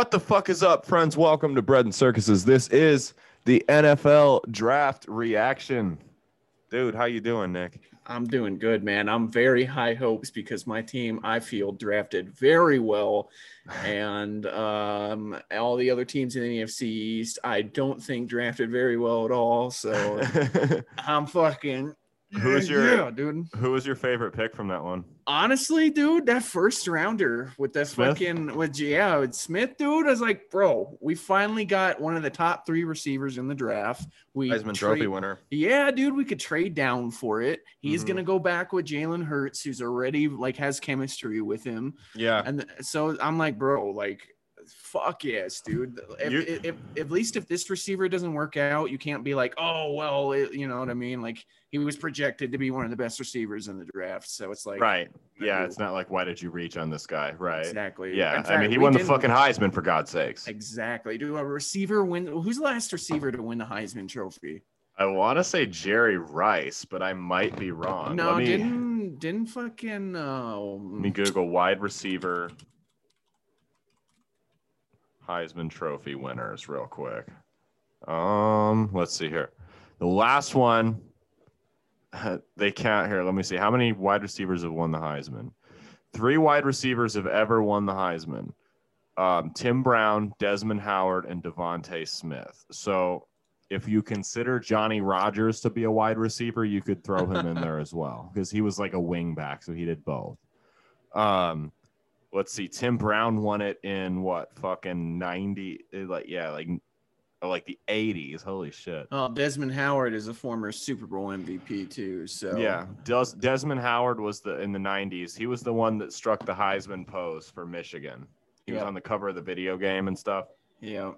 What the fuck is up, friends? Welcome to Bread and Circuses. This is the NFL draft reaction. Dude, how you doing, Nick? I'm doing good, man. I'm very high hopes because my team, I feel, drafted very well, and um, all the other teams in the NFC East, I don't think drafted very well at all. So I'm fucking Who is your- yeah, dude? Who was your favorite pick from that one? Honestly, dude, that first rounder with that Smith? fucking with yeah, with Smith, dude, I was like, bro, we finally got one of the top three receivers in the draft. We Heisman Trophy winner. Yeah, dude, we could trade down for it. He's Mhm. gonna go back with Jalen Hurts, who's already like has chemistry with him, Yeah. and so I'm like, bro, like, fuck yes, dude. If, if, if, at least if this receiver doesn't work out, you can't be like, oh well, it, you know what I mean? Like he was projected to be one of the best receivers in the draft, so it's like, right. Yeah, do. it's not like why did you reach on this guy? Right. exactly. Yeah. I mean, he we won the fucking Heisman for God's sakes. Exactly. Do a receiver win? Who's the last receiver to win the Heisman Trophy? I want to say Jerry Rice, but I might be wrong. no, me, didn't didn't fucking um, let me Google wide receiver Heisman Trophy winners real quick. Um, let's see here. The last one, they count here. Let me see. How many wide receivers have won the Heisman? Three wide receivers have ever won the Heisman. Um, Tim Brown, Desmond Howard, and DeVonta Smith. So if you consider Johnny Rodgers to be a wide receiver, you could throw him in there as well because he was like a wing back, so he did both. Um, let's see, Tim Brown won it in what fucking ninety? Eh, like yeah, like like the eighties. Holy shit! Oh, Desmond Howard is a former Super Bowl MVP too. So Yeah, Des- Desmond Howard was the in the '90s. He was the one that struck the Heisman pose for Michigan. He was on the cover of the video game and stuff. yeah.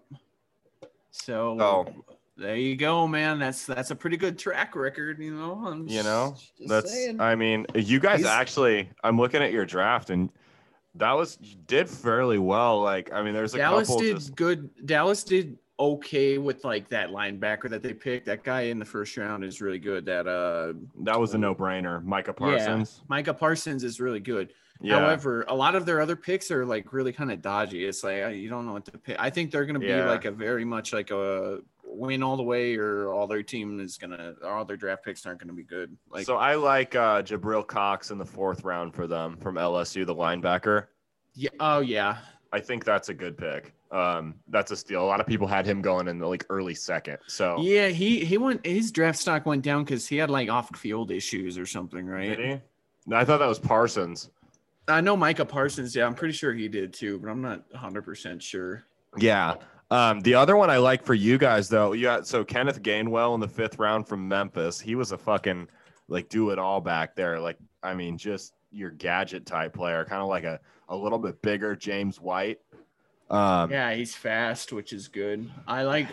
So Oh. there you go, man. That's that's a pretty good track record, you know. I'm You know, That's. saying. I mean, you guys He's- actually. I'm looking at your draft and was did fairly well. Like, I mean, there's a Dallas couple. did just, good. Dallas did okay with like that linebacker that they picked. That guy in the first round is really good. That uh, that was a no-brainer. Micah Yeah. Parsons. Micah Parsons is really good. Yeah. However, a lot of their other picks are like really kind of dodgy. It's like uh, you don't know what to pick. I think they're going to be Yeah. like a very much like a win all the way, or all their team is gonna, all their draft picks aren't going to be good. Like, so I like uh, Jabril Cox in the fourth round for them from LSU, the linebacker. yeah, oh yeah, I think that's a good pick. Um, that's a steal. A lot of people had him going in the like early second. So yeah. He he went his draft stock went down because he had like off field issues or something, right? did he? No, I thought that was Parsons. I know Micah Parsons. Yeah, I'm pretty sure he did too, but I'm not 100 percent sure. Yeah. Um, the other one I like for you guys though, you got so Kenneth Gainwell in the fifth round from Memphis. He was a fucking like do it all back there. Like I mean, just your gadget type player, kind of like a a little bit bigger James White. Um, Yeah, he's fast, which is good. I like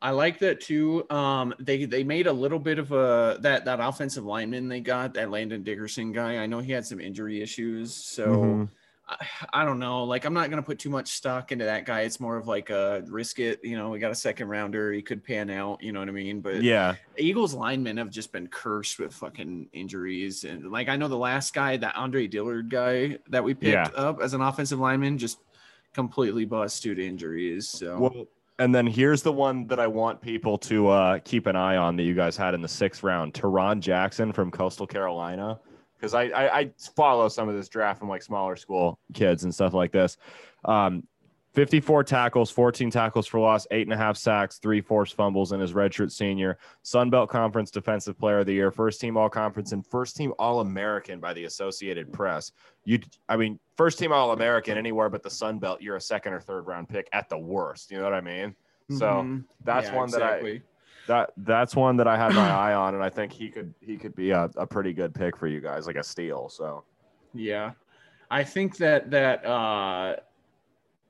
I like that too. Um they they made a little bit of a that that offensive lineman they got, that Landon Dickerson guy. I know he had some injury issues, so mhm. I, don't know. Like I'm not going to put too much stock into that guy. It's more of like a risk it, you know, we got a second rounder, he could pan out, you know what I mean? But yeah, Eagles linemen have just been cursed with fucking injuries. And like I know the last guy, that Andre Dillard guy that we picked Yeah. up as an offensive lineman, just completely bust due to injuries. So Well, and then here's the one that I want people to uh, keep an eye on that you guys had in the sixth round. Tarron Jackson from Coastal Carolina. Because I, I, I follow some of this draft from like smaller school kids and stuff like this. Um, 54 tackles, 14 tackles for loss, eight and a half sacks, three forced fumbles in his redshirt senior. Sun Belt Conference Defensive Player of the Year, first team All Conference, and first team All American by the Associated Press. You, I mean, first team All American anywhere but the Sun Belt, you're a second or third round pick at the worst. You know what I mean? So Mhm. that's Yeah, one that I exactly. That that's one that I had my eye on, and I think he could he could be a, a pretty good pick for you guys, like a steal. So Yeah. I think that that uh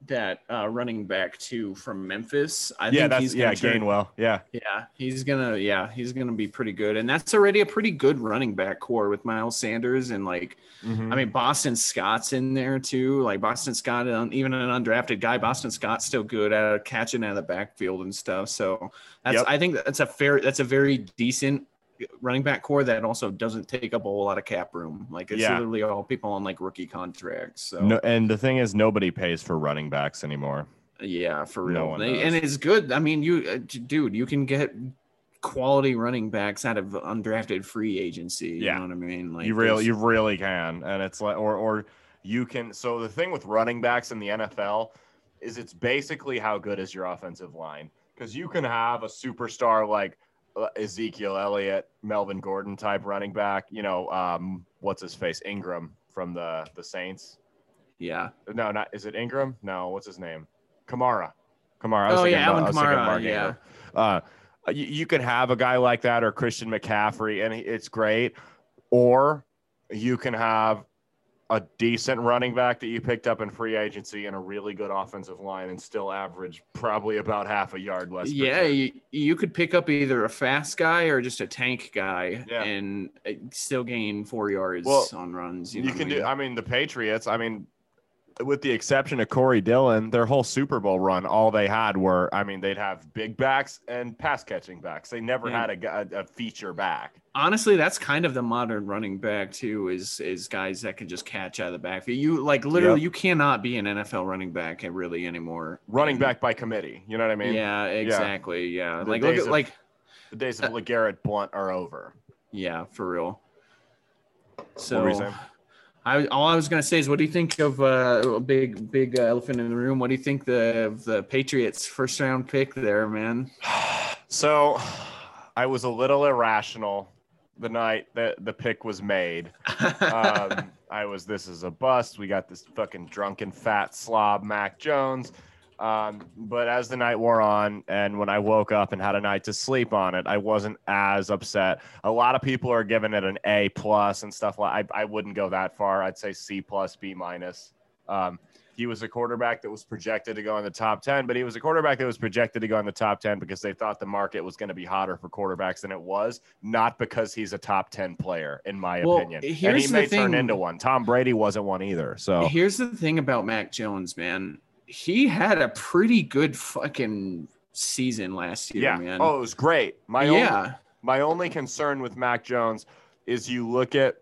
that uh running back too from Memphis. I yeah, think that's he's yeah, turn- Gainwell. Yeah, Yeah, he's gonna yeah, he's gonna be pretty good. And that's already a pretty good running back corps with Miles Sanders and like Mhm. I mean Boston Scott's in there too. Like Boston Scott, um, even an undrafted guy, Boston Scott's still good at catching out of the backfield and stuff. So that's Yep. I think that's a fair that's a very decent running back corps that also doesn't take up a whole lot of cap room. Like it's Yeah. literally all people on like rookie contracts. So No, and the thing is, nobody pays for running backs anymore. yeah, for No real. one They- and it's good. I mean, you uh, dude, you can get quality running backs out of undrafted free agency. You Yeah. know what I mean? Like you really, you really can, and it's like, or, or you can. So the thing with running backs in the NFL is it's basically how good is your offensive line because you can have a superstar like Ezekiel Elliott, Melvin Gordon type running back. You know, um, what's his face, Ingram from the the Saints. yeah. No, not is it Ingram? No, what's his name? Kamara. Kamara. Oh, yeah, about- Alvin I was thinking Kamara, yeah. Uh, you, you can have a guy like that or Christian McCaffrey, and it's great. Or you can have a decent running back that you picked up in free agency and a really good offensive line and still average probably about half a yard less. Yeah, you, you could pick up either a fast guy or just a tank guy Yeah. and uh, still gain four yards Well, on runs. You, know can do. I mean, the Patriots. I mean, with the exception of Corey Dillon, their whole Super Bowl run, all they had were. I mean, they'd have big backs and pass catching backs. They never Yeah. had a, a, feature back. Honestly, that's kind of the modern running back too. Is is guys that can just catch out of the backfield. You like literally, Yep. you cannot be an NFL running back really anymore. Running back by committee. You know what I mean? yeah, exactly. Yeah, The like look at like The days of Uh, LeGarrette Blount are over. yeah, for real. What were you So. I, all I was gonna say is, what do you think of uh, a big, big uh, elephant in the room? What do you think the of the Patriots first round pick there, man? So, I was a little irrational the night that the pick was made. um, I was, this is a bust. We got this fucking drunken fat slob, Mac Jones. Um, but as the night wore on, and when I woke up and had a night to sleep on it, I wasn't as upset. A lot of people are giving it an A plus and stuff like. I, I wouldn't go that far. I'd say C plus, B minus. Um, he was a quarterback that was projected to go in the top 10, but he was a quarterback that was projected to go in the top 10 because they thought the market was going to be hotter for quarterbacks than it was, not because he's a top 10 player, in my Well, opinion. And here's he the may turn thing. into one. Tom Brady wasn't one either. So, Here's the thing about Mac Jones, man. He had a pretty good fucking season last year, yeah. man. Oh, it was great. My only, yeah, my only concern with Mac Jones is you look at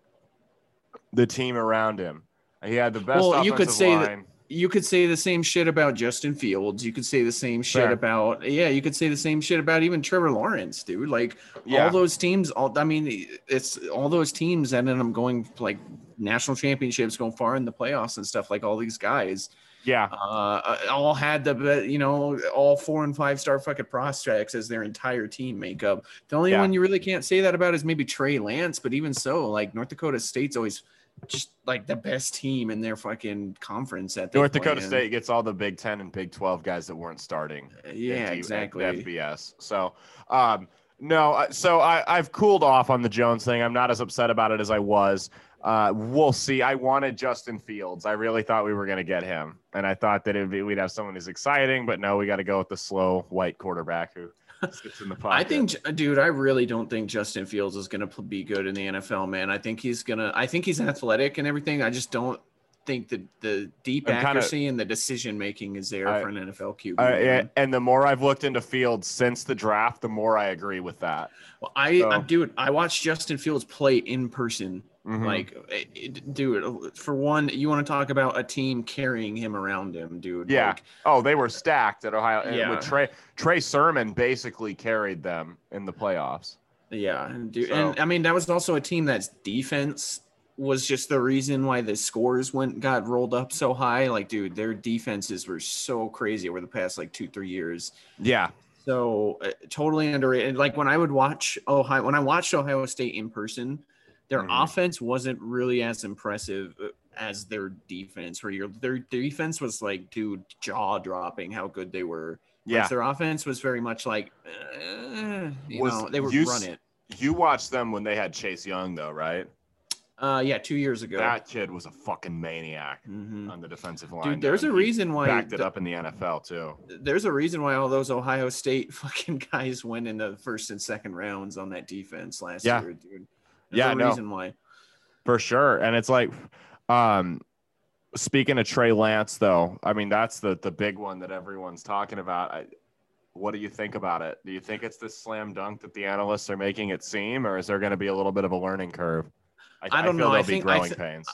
the team around him. He had the best Well, you could say that- you could say the same shit about Justin Fields. You could say the same shit Fair. about yeah. You could say the same shit about even Trevor Lawrence, dude. Like Yeah. all those teams. All I mean, it's all those teams that ended up going like national championships, going far in the playoffs and stuff. Like all these guys, yeah. uh, all had the you know all four and five star fucking prospects as their entire team makeup. The only Yeah. one you really can't say that about is maybe Trey Lance, but even so, like North Dakota State's always just like the best team in their fucking conference at North Dakota State gets all the Big Ten and Big Twelve guys that weren't starting. Yeah, at D- exactly. FBS. So, um, no, so I, I've cooled off on the Jones thing. I'm not as upset about it as I was. Uh, we'll see. I wanted Justin Fields. I really thought we were going to get him, and I thought that it'd be, we'd have someone who's exciting. But no, we got to go with the slow white quarterback who sits in the pocket. I think, dude, I really don't think Justin Fields is going to be good in the NFL, man. I think he's gonna. I think he's athletic and everything. I just don't think that the deep I'm kinda- accuracy and the decision making is there I- for an NFL QB. Man. and the more I've looked into Fields since the draft, the more I agree with that. Well, I, So- I, dude, I watched Justin Fields play in person. Mhm. Like, it- it- dude, for one, you want to talk about a team carrying him around him, dude. Yeah. Like, Oh, they were stacked at Ohio. and Yeah. With Trey Trey Sermon basically carried them in the playoffs. Yeah, and dude, So- and I mean that was also a team that's defense was just the reason why the scores went got rolled up so high. Like, dude, their defenses were so crazy over the past like two three years. Yeah. So uh, totally underrated. Like when I would watch Ohio, when I watched Ohio State in person, their Mhm. offense wasn't really as impressive uh, as their defense. Where your their defense was like, dude, jaw dropping how good they were. Yeah. Their offense was very much like, uh, you Was know, they were you run it. You watched them when they had Chase Young, though, right? Uh, yeah, two years ago. That kid was a fucking maniac Mhm. on the defensive line. Dude, there's man. a reason why backed it the- up in the NFL too. there's a reason why all those Ohio State fucking guys went in the first and second rounds on that defense last Yeah. year, dude. Yeah, a no. reason why. For sure. And it's like um speaking of Trey Lance though, I mean that's the the big one that everyone's talking about. I what do you think about it? Do you think it's this slam dunk that the analysts are making it seem, or is there going to be a little bit of a learning curve? I don't know. I be think- I growing th- pains.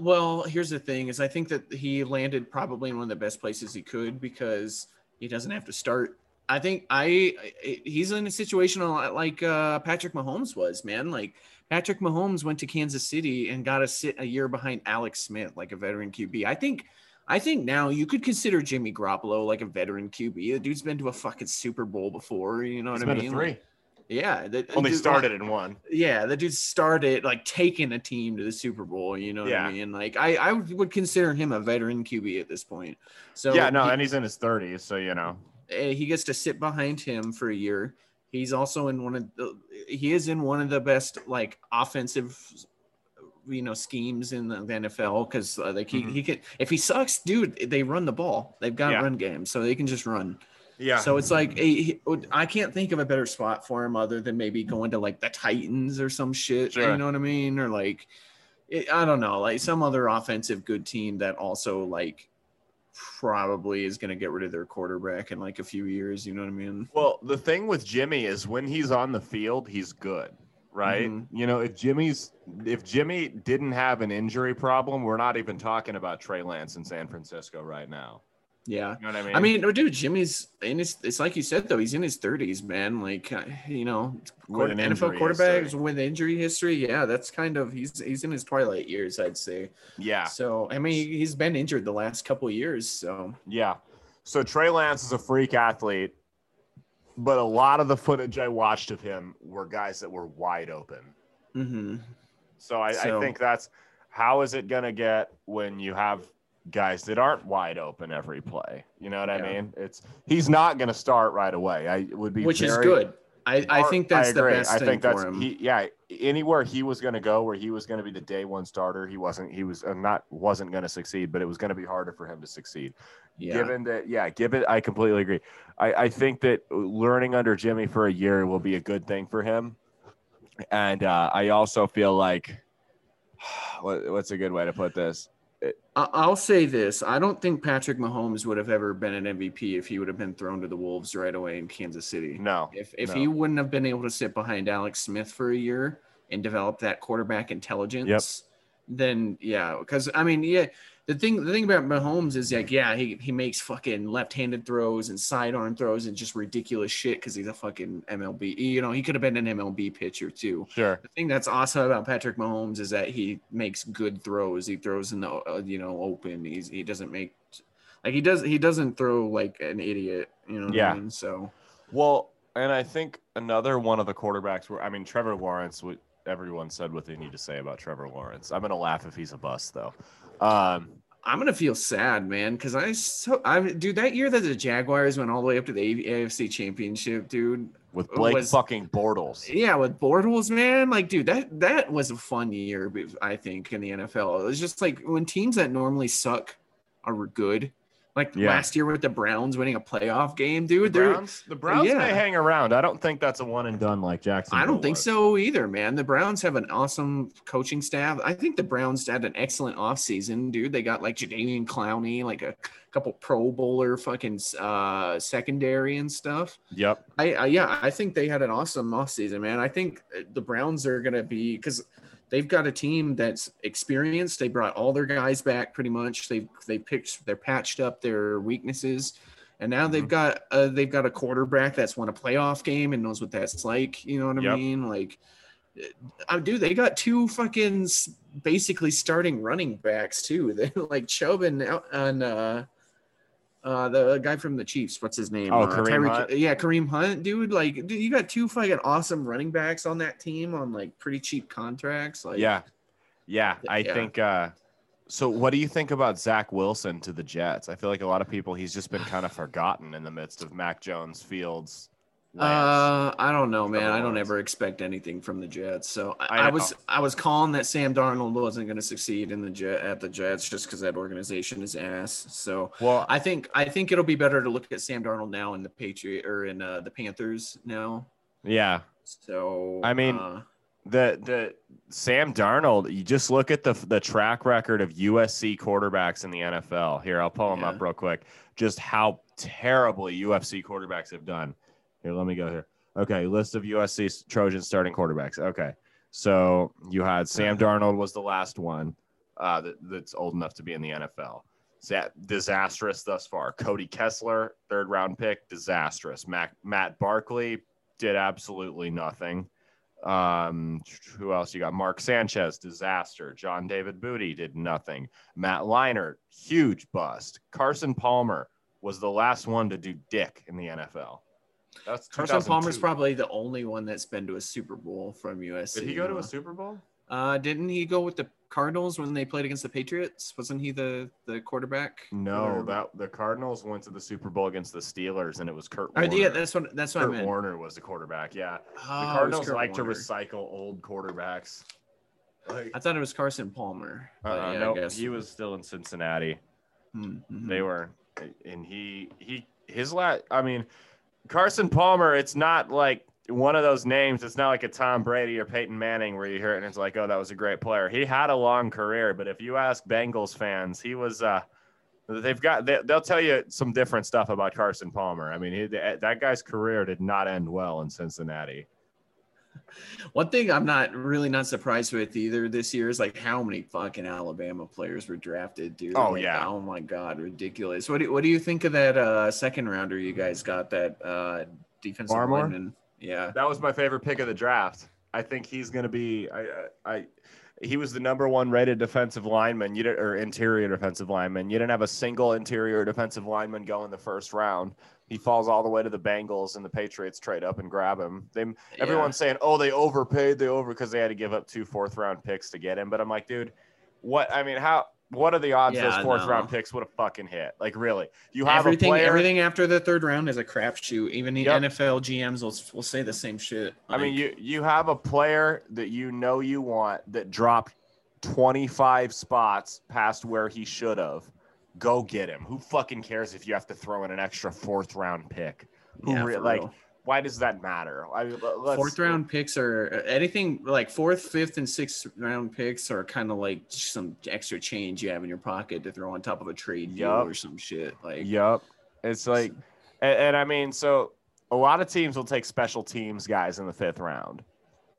Well, here's the thing: is I think that he landed probably in one of the best places he could because he doesn't have to start. I think I I- he's in a situation a lot like uh, Patrick Mahomes was, man. Like Patrick Mahomes went to Kansas City and got to sit a year behind Alex Smith, like a veteran QB. I think. I think now you could consider Jimmy Garoppolo like a veteran QB. The dude's been to a fucking Super Bowl before. You know He's what I mean? to three. Like, yeah. The, Only dude- started in one. yeah, the dude started like taking a team to the Super Bowl. You know what Yeah. I mean? Like I, I would consider him a veteran QB at this point. So yeah, no, he, and he's in his 30s, so you know. eh, he gets to sit behind him for a year. He's also in one of the he is in one of the best like offensive you know schemes in the, NFL because uh, like he, Mhm. he can if he sucks, dude, they run the ball. They've got Yeah. run games, so they can just run. Yeah. So it's like he- I can't think of a better spot for him other than maybe going to like the Titans or some shit. Sure. You know what I mean? Or like it, I don't know, like some other offensive good team that also like probably is going to get rid of their quarterback in like a few years. You know what I mean? Well, the thing with Jimmy is when he's on the field, he's good, right? Mhm. You know, if Jimmy's if Jimmy didn't have an injury problem, we're not even talking about Trey Lance in San Francisco right now. Yeah. You know what I mean? I mean, dude, Jimmy's in his. It's like you said though, he's in his thirties, man. Like, uh, you know, With an NFL quarterbacks history. with injury history. Yeah, that's kind of he's he's in his twilight years, I'd say. yeah, So, I mean, he's been injured the last couple of years. So, yeah. So Trey Lance is a freak athlete, but a lot of the footage I watched of him were guys that were wide open. hmm So I, So- I think that's how is it going to get when you have guys that aren't wide open every play? You know what I mean? It's he's not going to start right away. I would be which is good. I, I think that's the agree. best I thing think that's he. Yeah, anywhere he was going to go, where he was going to be the day one starter, he wasn't. He was uh, not wasn't going to succeed, but it was going to be harder for him to succeed. yeah. Given that, yeah, given I completely agree. I, I think that learning under Jimmy for a year will be a good thing for him, and uh, I also feel like what, what's a good way to put this? I- I'll say this: I don't think Patrick Mahomes would have ever been an MVP if he would have been thrown to the wolves right away in Kansas City. No, If if no. he wouldn't have been able to sit behind Alex Smith for a year and develop that quarterback intelligence, then yeah, because I mean, yeah, the thing the thing about Mahomes is like, yeah, he he makes fucking left-handed throws and sidearm throws and just ridiculous shit because he's a fucking MLB. You know, he could have been an MLB pitcher too. sure. The thing that's awesome about Patrick Mahomes is that he makes good throws. He throws in the uh, you know open. He's he doesn't make like he does he doesn't throw like an idiot. You know what Yeah. I mean? So Well, and I think another one of the quarterbacks were, I mean, Trevor Lawrence, what everyone said what they need to say about Trevor Lawrence. I'm going to laugh if he's a bust, though. Um, I'm gonna feel sad, man, because I so I dude that year that the Jaguars went all the way up to the AFC Championship, dude. with Blake Was- fucking Bortles. Yeah, with Bortles, man, like dude, that that was a fun year. I think in the NFL, it was just like when teams that normally suck are good. Like Yeah. last year with the Browns winning a playoff game, dude. They're Browns, the Browns yeah. may hang around. I don't think that's a one and done like Jackson. I don't think so either, man. The Browns have an awesome coaching staff. I think the Browns had an excellent offseason, dude. They got like Jadeveon Clowney, like a couple Pro Bowler fucking uh, secondary and stuff. Yep. I, I yeah, I think they had an awesome offseason, man. I think uh, the Browns are gonna be because they've got a team that's experienced. They brought all their guys back pretty much. They've they picked they're patched up their weaknesses. And now they've Mhm. got uh, they've got a quarterback that's won a playoff game and knows what that's like. You know what I Yep. mean? Like, I do. They got two fucking basically starting running backs too. They're like Chubb and and uh, uh, the guy from the Chiefs. What's his name? Oh, uh, Kareem Hunt? Yeah, Kareem Hunt, dude. Like, dude, you got two fucking awesome running backs on that team on like pretty cheap contracts. Like, yeah. Yeah. I Yeah. think. uh So, what do you think about Zach Wilson to the Jets? I feel like a lot of people he's just been kind of forgotten in the midst of Mac Jones, Fields. Lance. Uh, I don't know, man. I don't ever expect anything from the Jets. So I, I I, was. I was calling that Sam Darnold wasn't going to succeed in the Jet at the Jets just because that organization is ass. So well, I think I think it'll be better to look at Sam Darnold now in the Patriot or in uh, the Panthers now. yeah. So I mean, uh, the the Sam Darnold, you just look at the the track record of USC quarterbacks in the NFL. Here, I'll pull them Yeah. up real quick. Just how terribly USC quarterbacks have done. Here, let me go here. Okay, list of USC Trojan starting quarterbacks. Okay, so you had Sam Darnold was the last one uh, that, that's old enough to be in the NFL. Disastrous thus far. Cody Kessler, third round pick, disastrous. Matt, Matt Barkley did absolutely nothing. Um, who else you got? Mark Sanchez, disaster. John David Booty did nothing. Matt Leinart, huge bust. Carson Palmer was the last one to do dick in the NFL. That's Carson Palmer's probably the only one that's been to a Super Bowl from USC. Did he go to a Super Bowl? Uh, didn't he go with the Cardinals when they played against the Patriots? Wasn't he the the quarterback? No, that the Cardinals went to the Super Bowl against the Steelers, and it was Kurt. Warner. Yeah, that's what that's what Kurt I meant. Warner was the quarterback. Yeah, oh, the Cardinals like Warner. to recycle old quarterbacks. Like, I thought it was Carson Palmer. Uh, yeah, no, he was still in Cincinnati. Mm-hmm. They were, and he he his last. I mean, Carson Palmer. It's not like one of those names. It's not like a Tom Brady or Peyton Manning where you hear it and it's like, oh, that was a great player. He had a long career, but if you ask Bengals fans, he was. uh They've got. They, will tell you some different stuff about Carson Palmer. I mean, he, that guy's career did not end well in Cincinnati. One thing I'm not really not surprised with either this year is like how many fucking Alabama players were drafted, dude. Oh like, yeah. Oh my god, ridiculous. What do, what do you think of that uh second rounder you guys got that uh defensive Barmore? lineman? Yeah, that was my favorite pick of the draft. I think he's going to be. I, I, he was the number one rated defensive lineman. You did, or interior defensive lineman. You didn't have a single interior defensive lineman go in the first round. He falls all the way to the Bengals, and the Patriots trade up and grab him. They, yeah. everyone's saying, "Oh, they overpaid. They over because they had to give up two fourth round picks to get him." But I'm like, dude, what? I mean, how? What are the odds yeah, those fourth no. round picks would have fucking hit? Like really, you have everything. Player... Everything after the third round is a crapshoot. Even the yep. NFL GMs will, will say the same shit. Like... I mean, you you have a player that you know you want that dropped twenty five spots past where he should have. Go get him. Who fucking cares if you have to throw in an extra fourth round pick? Who yeah, re- like real why does that matter? I fourth round picks are anything like fourth, fifth, and sixth round picks are kind of like some extra change you have in your pocket to throw on top of a trade deal yep. or some shit. Like, yep, it's like, and, and, I mean, so a lot of teams will take special teams guys in the fifth round,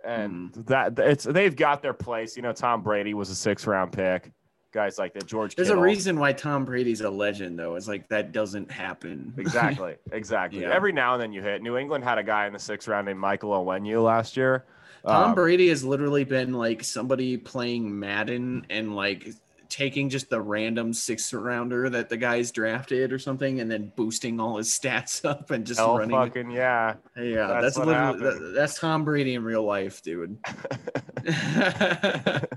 and mm. that it's they've got their place. You know, Tom Brady was a sixth round pick guys like that. George. There's Kittle. a reason why Tom Brady's a legend, though. It's like that doesn't happen. exactly. Exactly. yeah. Every now and then you hit. New England had a guy in the sixth round named Michael Onwenu last year. Tom um, Brady has literally been like somebody playing Madden and like taking just the random sixth rounder that the guys drafted or something and then boosting all his stats up and just Hell running fucking yeah yeah that's, that's literally that, that's tom brady in real life dude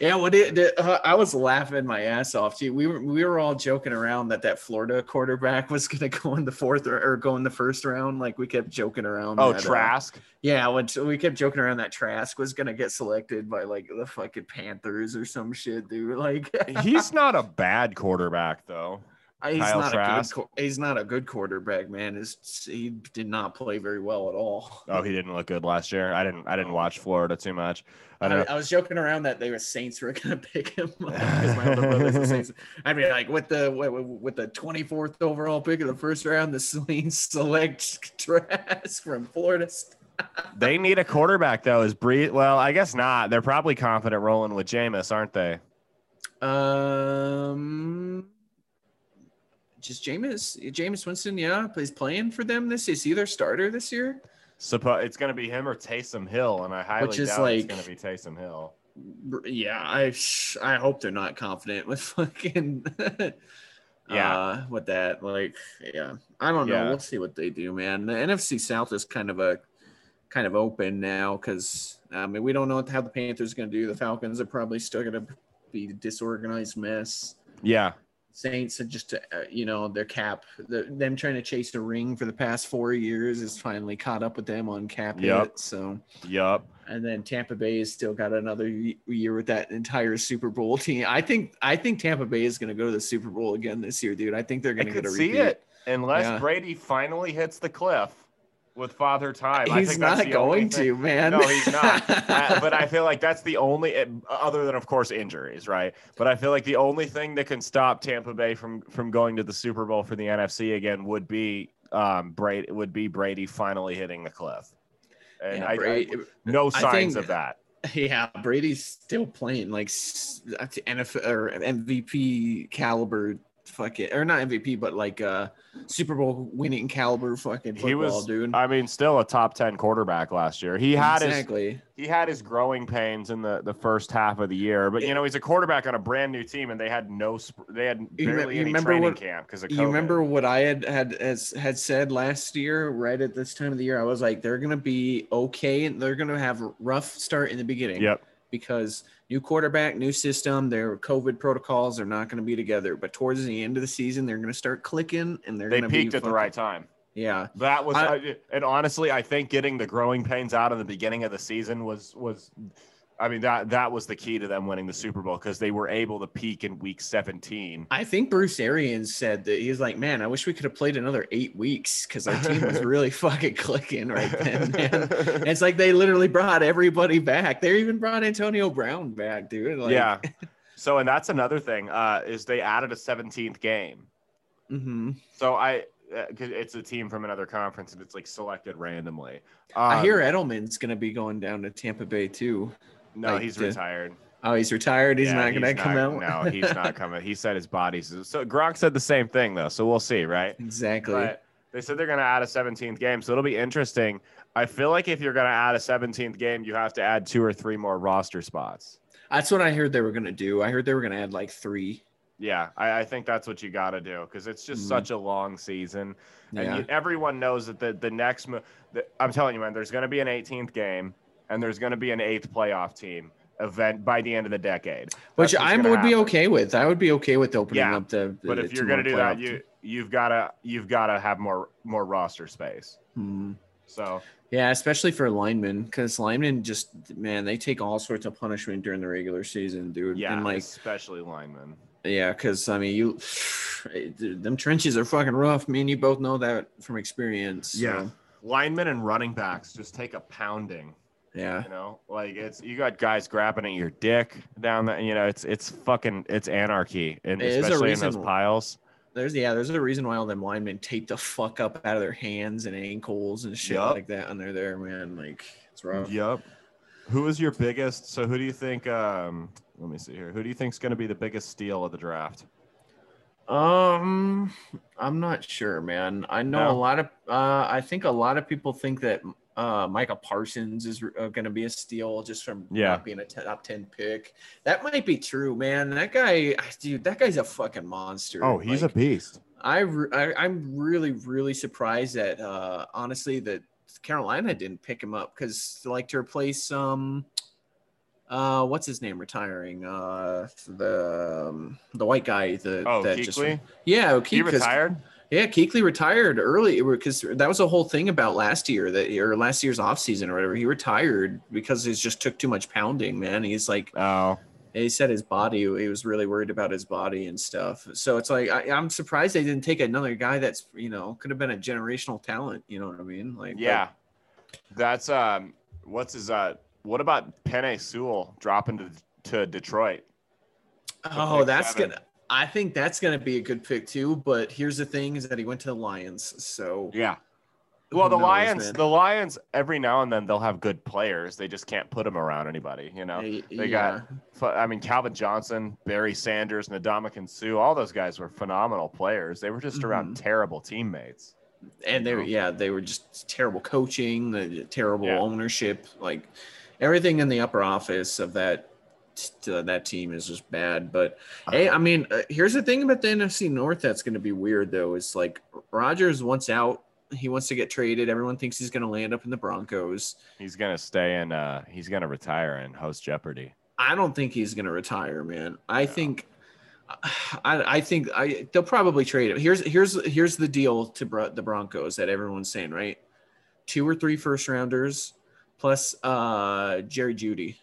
yeah, what it, uh, I was laughing my ass off. Gee, we were we were all joking around that that Florida quarterback was going to go in the fourth or, or, go in the first round. Like we kept joking around. Oh, that, Trask. Uh, yeah, when we kept joking around that Trask was going to get selected by like the fucking Panthers or some shit, dude. Like he's not a bad quarterback though. He's Kyle not Trask. a good. He's not a good quarterback, man. His, he did not play very well at all. Oh, he didn't look good last year. I didn't. I didn't watch Florida too much. I, I, I was joking around that they were Saints were gonna pick him because my older brother's Saints. I mean, like with the with, with the twenty fourth overall pick of the first round, the Saints select Trask from Florida. they need a quarterback though. Is Bree? Well, I guess not. They're probably confident rolling with Jameis, aren't they? Um just Jameis, Jameis Winston, yeah, he's playing for them this. Is he their starter this year? Suppo- it's going to be him or Taysom Hill, and I highly Which is doubt like, it's going to be Taysom Hill. Yeah, I I hope they're not confident with fucking yeah uh, with that. Like, yeah, I don't know. Yeah. We'll see what they do, man. The NFC South is kind of a kind of open now because I mean we don't know how the Panthers are going to do. The Falcons are probably still going to be a disorganized mess. Yeah, Saints and just uh, you know their cap, the, them trying to chase a ring for the past four years is finally caught up with them on cap yep. hit. So yep. And then Tampa Bay has still got another year with that entire Super Bowl team. I think I think Tampa Bay is going to go to the Super Bowl again this year, dude. I think they're going to get a repeat. see it unless yeah. Brady finally hits the cliff. With Father Time. I He's think not going to, man. No, he's not. Uh, but I feel like that's the only, eh, other than of course injuries, right? But I feel like the only thing that can stop Tampa Bay from from going to the Super Bowl for the NFC again would be um Brady would be Brady finally hitting the cliff. And Yeah, I, Brady- I no I signs think- of that. Yeah, Brady's still playing like NFL or MVP caliber fucking or not MVP, but like uh Super Bowl winning caliber fucking football, He was, dude. I mean, still a top ten quarterback last year. He had his he had his growing pains in the, the first half of the year, but you know he's a quarterback on a brand new team, and they had no they had barely you any training what- camp because. You remember what I had had as had said last year, right at this time of the year? I was like, they're gonna be okay, and they're gonna have a rough start in the beginning. Yep. because new quarterback, new system, their COVID protocols are not going to be together. But towards the end of the season, they're going to start clicking, and they're They going to be peaked at the right time. Yeah, That was, I, and honestly, I think getting the growing pains out in the beginning of the season was was, I mean that that was the key to them winning the Super Bowl because they were able to peak in Week 17. I think Bruce Arians said that he was like, "Man, I wish we could have played another eight weeks because our team was really fucking clicking right then, man." And it's like they literally brought everybody back. They even brought Antonio Brown back, dude. Like, yeah. So, and that's another thing uh, is they added a 17th game. hmm So I, uh, it's a team from another conference and it's like selected randomly. I Um, hear Edelman's going to be going down to Tampa Bay too. No, like he's the- retired. Oh, he's retired. He's Yeah, not going to come out. No, he's not coming. He said his body's so Gronk said the same thing though. So we'll see, right? exactly. But they said they're going to add a 17th game, so it'll be interesting. I feel like if you're going to add a 17th game, you have to add two or three more roster spots. That's what I heard they were going to do. I heard they were going to add like three. Yeah, I, I think that's what you got to do because it's just Mhm. such a long season, and Yeah. you, everyone knows that the the next. The, I'm telling you, man, there's going to be an 18th game, and there's going to be an eighth playoff team event by the end of the decade. Which I would be okay with. I would be okay with opening Yeah, up the. But the if you're going to do that, you you've got to you've got to have more more roster space. Hmm. So Yeah, especially for linemen, because linemen just man, they take all sorts of punishment during the regular season, dude. yeah, and like especially linemen. yeah, because I mean, you dude, them trenches are fucking rough. Me and you both know that from experience. so, Yeah. Linemen and running backs just take a pounding. Yeah. You know, like it's you got guys grabbing at your dick down there. You know, it's it's fucking it's anarchy, and It especially in those piles. There's yeah, there's a reason why all them linemen tape the fuck up out of their hands and ankles and shit Yup. like that under there, man. Like it's rough. Yep. Who is your biggest? So who do you think? Um, let me see here. Who do you think is going to be the biggest steal of the draft? Um, I'm not sure, man. I know No? a lot of. Uh, I think a lot of people think that uh, Michael Parsons is uh, going to be a steal just from Yeah. not being a top ten pick. That might be true, man. That guy, dude, that guy's a fucking monster. Oh, he's Like, a beast. I, I I'm really really surprised that uh honestly that Carolina didn't pick him up because like to replace um uh what's his name retiring uh the um, the white guy the Oh, that just yeah He retired. Yeah Kuechly retired early because that was a whole thing about last year that or last year's offseason or whatever he retired because he just took too much pounding man he's like Oh, he said his body he was really worried about his body and stuff so it's like I, i'm surprised they didn't take another guy that's you know could have been a generational talent you know what i mean like but- yeah. That's um. What's his uh? What about Penei Sewell dropping to to Detroit? oh that's gonna i think that's gonna be a good pick too but here's the thing is that he went to the lions so Yeah. Well, the knows, Lions, man? the Lions, every now and then they'll have good players. They just can't put them around anybody. You know. They yeah. got- I mean, Calvin Johnson, Barry Sanders, Ndamukong Suh, all those guys were phenomenal players. They were just around Mhm. terrible teammates. and they were yeah they were just terrible coaching the terrible Yeah. ownership like everything in the upper office of that t- that team is just bad but hey i mean uh, here's the thing about the nfc north that's going to be weird though is like Rodgers wants out he wants to get traded everyone thinks he's going to land up in the broncos He's gonna stay in. Uh, he's gonna retire and host Jeopardy. i don't think he's going to retire man i think I, I think I they'll probably trade him. Here's here's here's the deal to Bro- the Broncos that everyone's saying, right? Two or three first rounders plus uh Jerry Jeudy.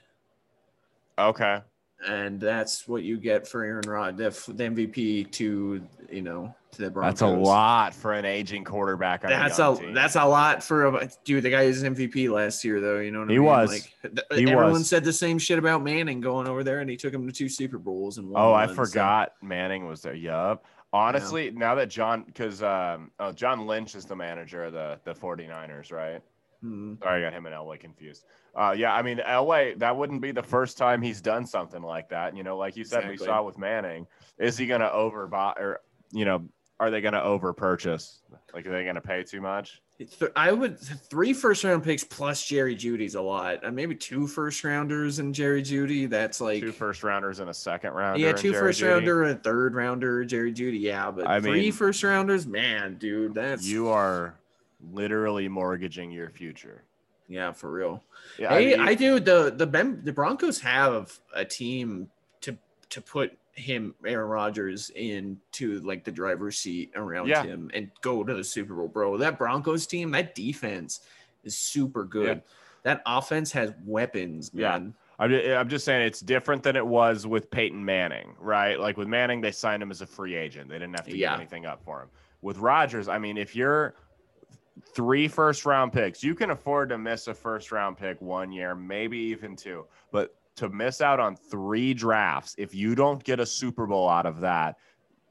Okay. and that's what you get for Aaron Rod, the, the MVP to you know to the Broncos. That's a lot for an aging quarterback. That's a, a that's a lot for a dude. The guy is MVP last year, though. You know what I He mean? was. Like th- He everyone was. said the same shit about Manning going over there, and he took him to two Super Bowls and won Oh, I one, so- forgot Manning was there. Yup. Honestly, now that John, because um, oh, John Lynch is the manager of the the 49ers, right? Hmm. Sorry, I got him and Elway confused. Uh, yeah, I mean Elway, that wouldn't be the first time he's done something like that. You know, like you said, we saw with Manning. Is he going to overbuy, or you know, are they going to over purchase? Like, are they going to pay too much? I would three first round picks plus Jerry Jeudy's a lot. Uh, maybe two first rounders and Jerry Jeudy. That's like two first rounders and a second rounder. yeah, two first two Jerry first Jeudy? rounder, a third rounder, Jerry Jeudy. Yeah, but I three mean- first rounders, man, dude, that's You are literally mortgaging your future. yeah for real. Yeah, hey, mean, I do the the Ben, the Broncos have a team to to put him Aaron Rodgers into like the driver's seat around Yeah. him and go to the Super Bowl, bro. That Broncos team, that defense is super good. Yeah. That offense has weapons, Yeah. man. I'm just, I'm just saying it's different than it was with Peyton Manning, right? Like with Manning, they signed him as a free agent. They didn't have to Yeah. give anything up for him. With Rodgers, I mean, if you're three first round picks, you can afford to miss a first round pick one year, maybe even two. But to miss out on three drafts, if you don't get a Super Bowl out of that,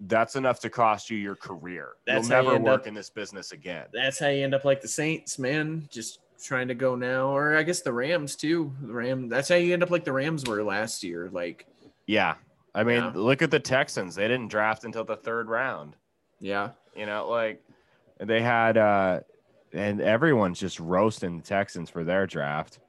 that's enough to cost you your career. That's You'll how you never work up- in this business again. That's how you end up like the Saints, man. Just trying to go now, or I guess the Rams too. The Ram. That's how you end up like the Rams were last year. Like, Yeah. I mean, Yeah. look at the Texans. They didn't draft until the third round. yeah, You know, like they had uh and everyone's just roasting the Texans for their draft.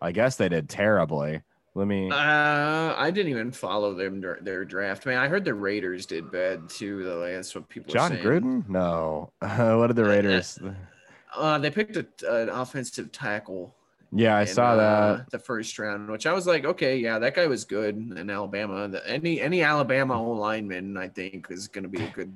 I guess they did terribly. Let me Uh, I didn't even follow them their draft. Man, I heard the Raiders did bad too. Though that's what people. Jon. Gruden? No. what did the Raiders Uh, they picked a, an offensive tackle. Yeah, I in, saw uh, that. the first round, which I was like, okay, yeah, that guy was good in Alabama. The, any any Alabama lineman, I think, is going to be a good.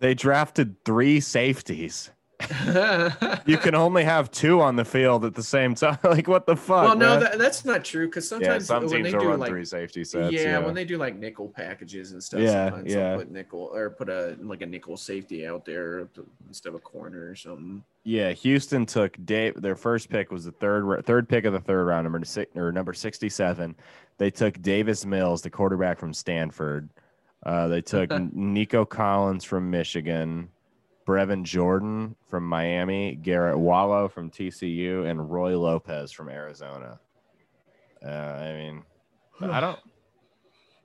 They drafted three safeties. You can only have two on the field at the same time. like what the fuck? well, no, that, that's not true because yeah, sometimes some when they do like three safety sets. yeah, Yeah, when they do like nickel packages and stuff, Yeah, sometimes yeah. they'll put nickel or put a like a nickel safety out there instead of a corner or something. Yeah, Houston took Dave. Their first pick was the third third pick of the third round, number six or number sixty seven. They took Davis Mills, the quarterback from Stanford. Uh, they took Nico Collins from Michigan, Brevin Jordan from Miami, Garret Wallow from TCU, and Roy Lopez from Arizona. Uh, I mean, I don't,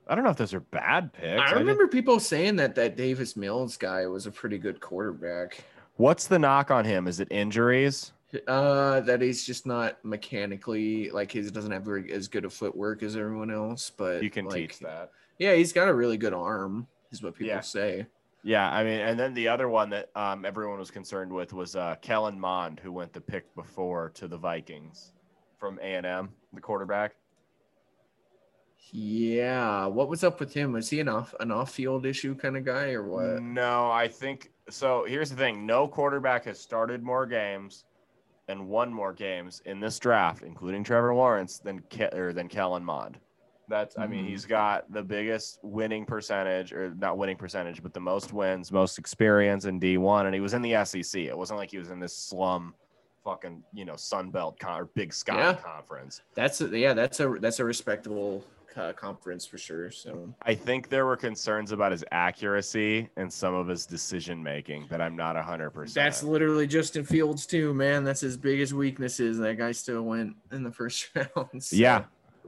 I don't know if those are bad picks. I remember people saying that that Davis Mills guy was a pretty good quarterback. what's the knock on him? Is it injuries? Uh, that he's just not mechanically like he doesn't have as good a footwork as everyone else. But You can like, teach that. Yeah, he's got a really good arm, is what people Yeah. say. Yeah, I mean, and then the other one that um, everyone was concerned with was uh, Kellen Mond, who went the pick before to the Vikings from A and M, the quarterback. Yeah, what was up with him? Was he an off an off field issue kind of guy or what? No, I think so. Here's the thing: no quarterback has started more games and won more games in this draft, including Trevor Lawrence, than Ke- or than Kellen Mond. That's, I mean, Mhm. he's got the biggest winning percentage, or not winning percentage, but the most wins, most experience in D1, and he was in the SEC. It wasn't like he was in this slum, fucking, you know, Sun Belt con- or Big Sky Yeah. conference. That's a, yeah, that's a that's a respectable uh, conference for sure. So I think there were concerns about his accuracy and some of his decision making that I'm not 100%. that's literally Justin Fields too, man. That's his biggest weaknesses. That guy still went in the first round. so- Yeah,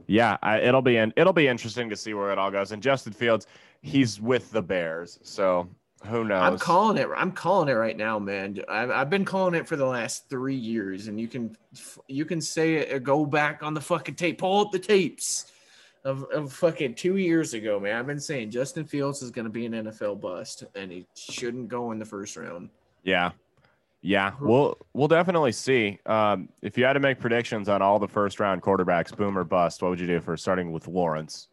yeah. I, it'll be in, it'll be interesting to see where it all goes. And Justin Fields, he's with the Bears, so who knows? I'm calling it. I'm calling it right now, man. I've, I've been calling it for the last three years, and you can you can say it. or Go back on the fucking tape. Pull up the tapes of, of fucking two years ago, man. I've been saying Justin Fields is going to be an NFL bust, and he shouldn't go in the first round. Yeah, yeah. We'll we'll definitely see. Um, if you had to make predictions on all the first round quarterbacks, boom or bust, what would you do for starting with Lawrence?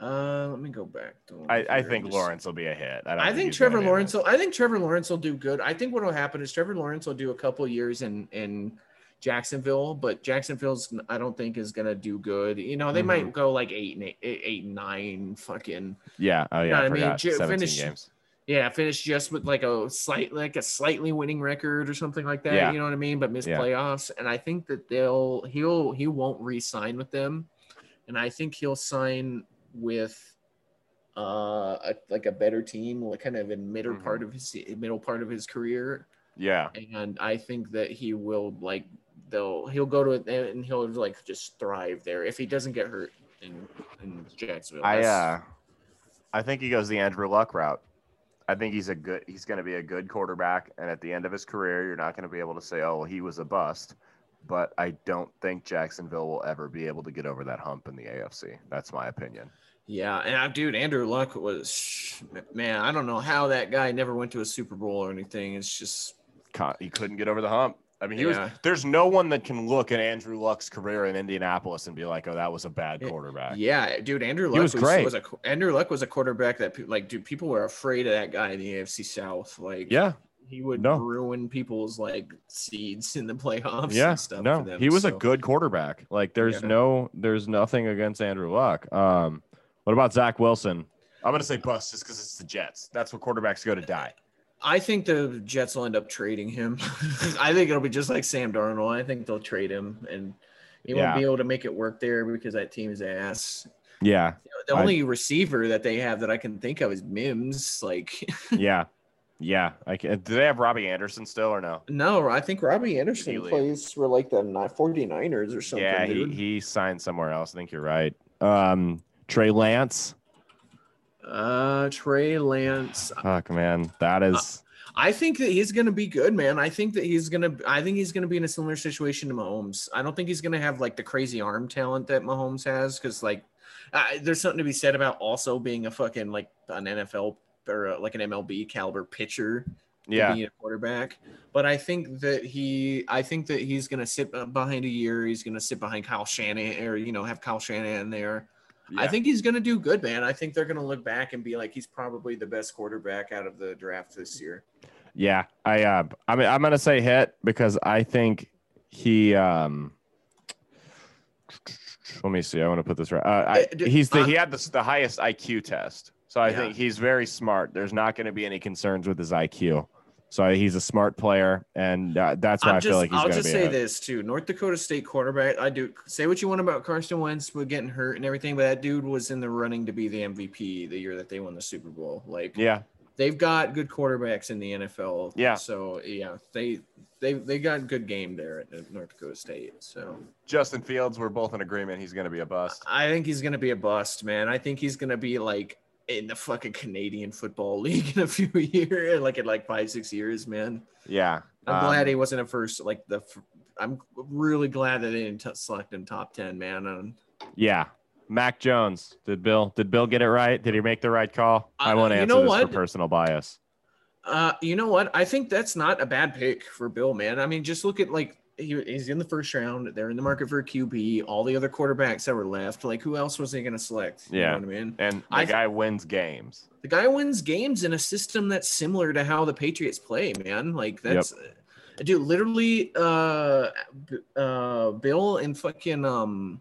Uh, let me go back. To I, I think Just- Lawrence will be a hit. I, don't I think Trevor Lawrence will. I think Trevor Lawrence will do good. I think what will happen is Trevor Lawrence will do a couple years in in Jacksonville, but Jacksonville's I don't think is gonna do good. You know, they Mhm. might go like eight and eight, eight and nine, fucking Yeah. Oh You yeah. know I I mean? 17 finish- games. Yeah, finish just with like a slight like a slightly winning record or something like that. Yeah. You know what I mean? But miss Yeah. playoffs, and I think that they'll he'll he won't re-sign with them, and I think he'll sign with uh a, like a better team, like kind of in middle Mhm. part of his middle part of his career, Yeah. and I think that he will like they'll he'll go to it and he'll like just thrive there if he doesn't get hurt in in Jacksonville. I uh, I think he goes the Andrew Luck route. I think he's a good. He's going to be a good quarterback, and at the end of his career, you're not going to be able to say, "Oh, well, he was a bust." But I don't think Jacksonville will ever be able to get over that hump in the AFC. That's my opinion. Yeah, and uh, dude, Andrew Luck was man. I don't know how that guy never went to a Super Bowl or anything. It's just He couldn't get over the hump. I mean, he was. There's no one that can look at Andrew Luck's career in Indianapolis and be like, "Oh, that was a bad quarterback." yeah, dude. Andrew Luck He was great. was a Andrew Luck was a quarterback that like dude, people were afraid of that guy in the AFC South. Like, Yeah. he would No. ruin people's like seeds in the playoffs. Yeah, and stuff no, for them, he was a good quarterback. Like, there's Yeah. no, there's nothing against Andrew Luck. Um, what about Zach Wilson? I'm gonna say bust just because it's the Jets. That's what quarterbacks go to die. I think the Jets will end up trading him. I think it'll be just like Sam Darnold. I think they'll trade him, and he Yeah. won't be able to make it work there because that team is ass. Yeah, The I- only receiver that they have that I can think of is Mims. Like, yeah, yeah. I can, do they have Robbie Anderson still or no? no, I think Robbie Anderson plays for like the ni- 49ers or something. yeah, he, dude. he signed somewhere else. I think you're right. Um, Trey Lance. Uh, Trey Lance. Fuck, man, that is. I think that he's gonna be good, man. I think that he's gonna. I think he's gonna be in a similar situation to Mahomes. I don't think he's gonna have like the crazy arm talent that Mahomes has, because like, uh, there's something to be said about also being a fucking like an NFL or uh, like an MLB caliber pitcher. yeah, be a quarterback. But I think that he, I think that he's to sit uh, behind a year. He's to sit behind Kyle Shanahan, or you know, have Kyle Shanahan there. I think he's going to do good, man. I think they're going to look back and be like, he's probably the best quarterback out of the draft this year. Yeah, I uh, I mean, I'm gonna say hit because I think he. Um, let me see. I want to put this right. Uh, I, Uh, he's the, uh, he had the, the highest IQ test, so I Yeah. think he's very smart. There's not going to be any concerns with his IQ. So he's a smart player, and uh, that's why I'm I just, feel like he's I'll going to just be. say a- this too: North Dakota State quarterback. I do say what you want about Carson Wentz with getting hurt and everything, but that dude was in the running to be the MVP the year that they won the Super Bowl. Like, Yeah, they've got good quarterbacks in the NFL. Yeah. So yeah, they they they got good game there at North Dakota State. So Justin Fields. We're both in agreement. He's going to be a bust. I think he's gonna be a bust, man. I think he's gonna be like in the fucking Canadian Football League in a few years, like in like five six years, man. Yeah, I'm um, glad he wasn't a first. Like the, I'm really glad that they didn't t- select him top ten, man. And Yeah, Mac Jones. Did Bill? Did Bill get it right? Did he make the right call? I Uh, won't you answer know this what? for personal bias. Uh, you know what? I think that's not a bad pick for Bill, man. I mean, just look at like he, he's in the first round. They're in the market for a QB. All the other quarterbacks that were left, like who else was he going to select? You Yeah. know what I mean? And the I guy wins games. The guy wins games in a system that's similar to how the Patriots play, man. Like that's, dude. Literally, uh, uh, Bill and fucking um,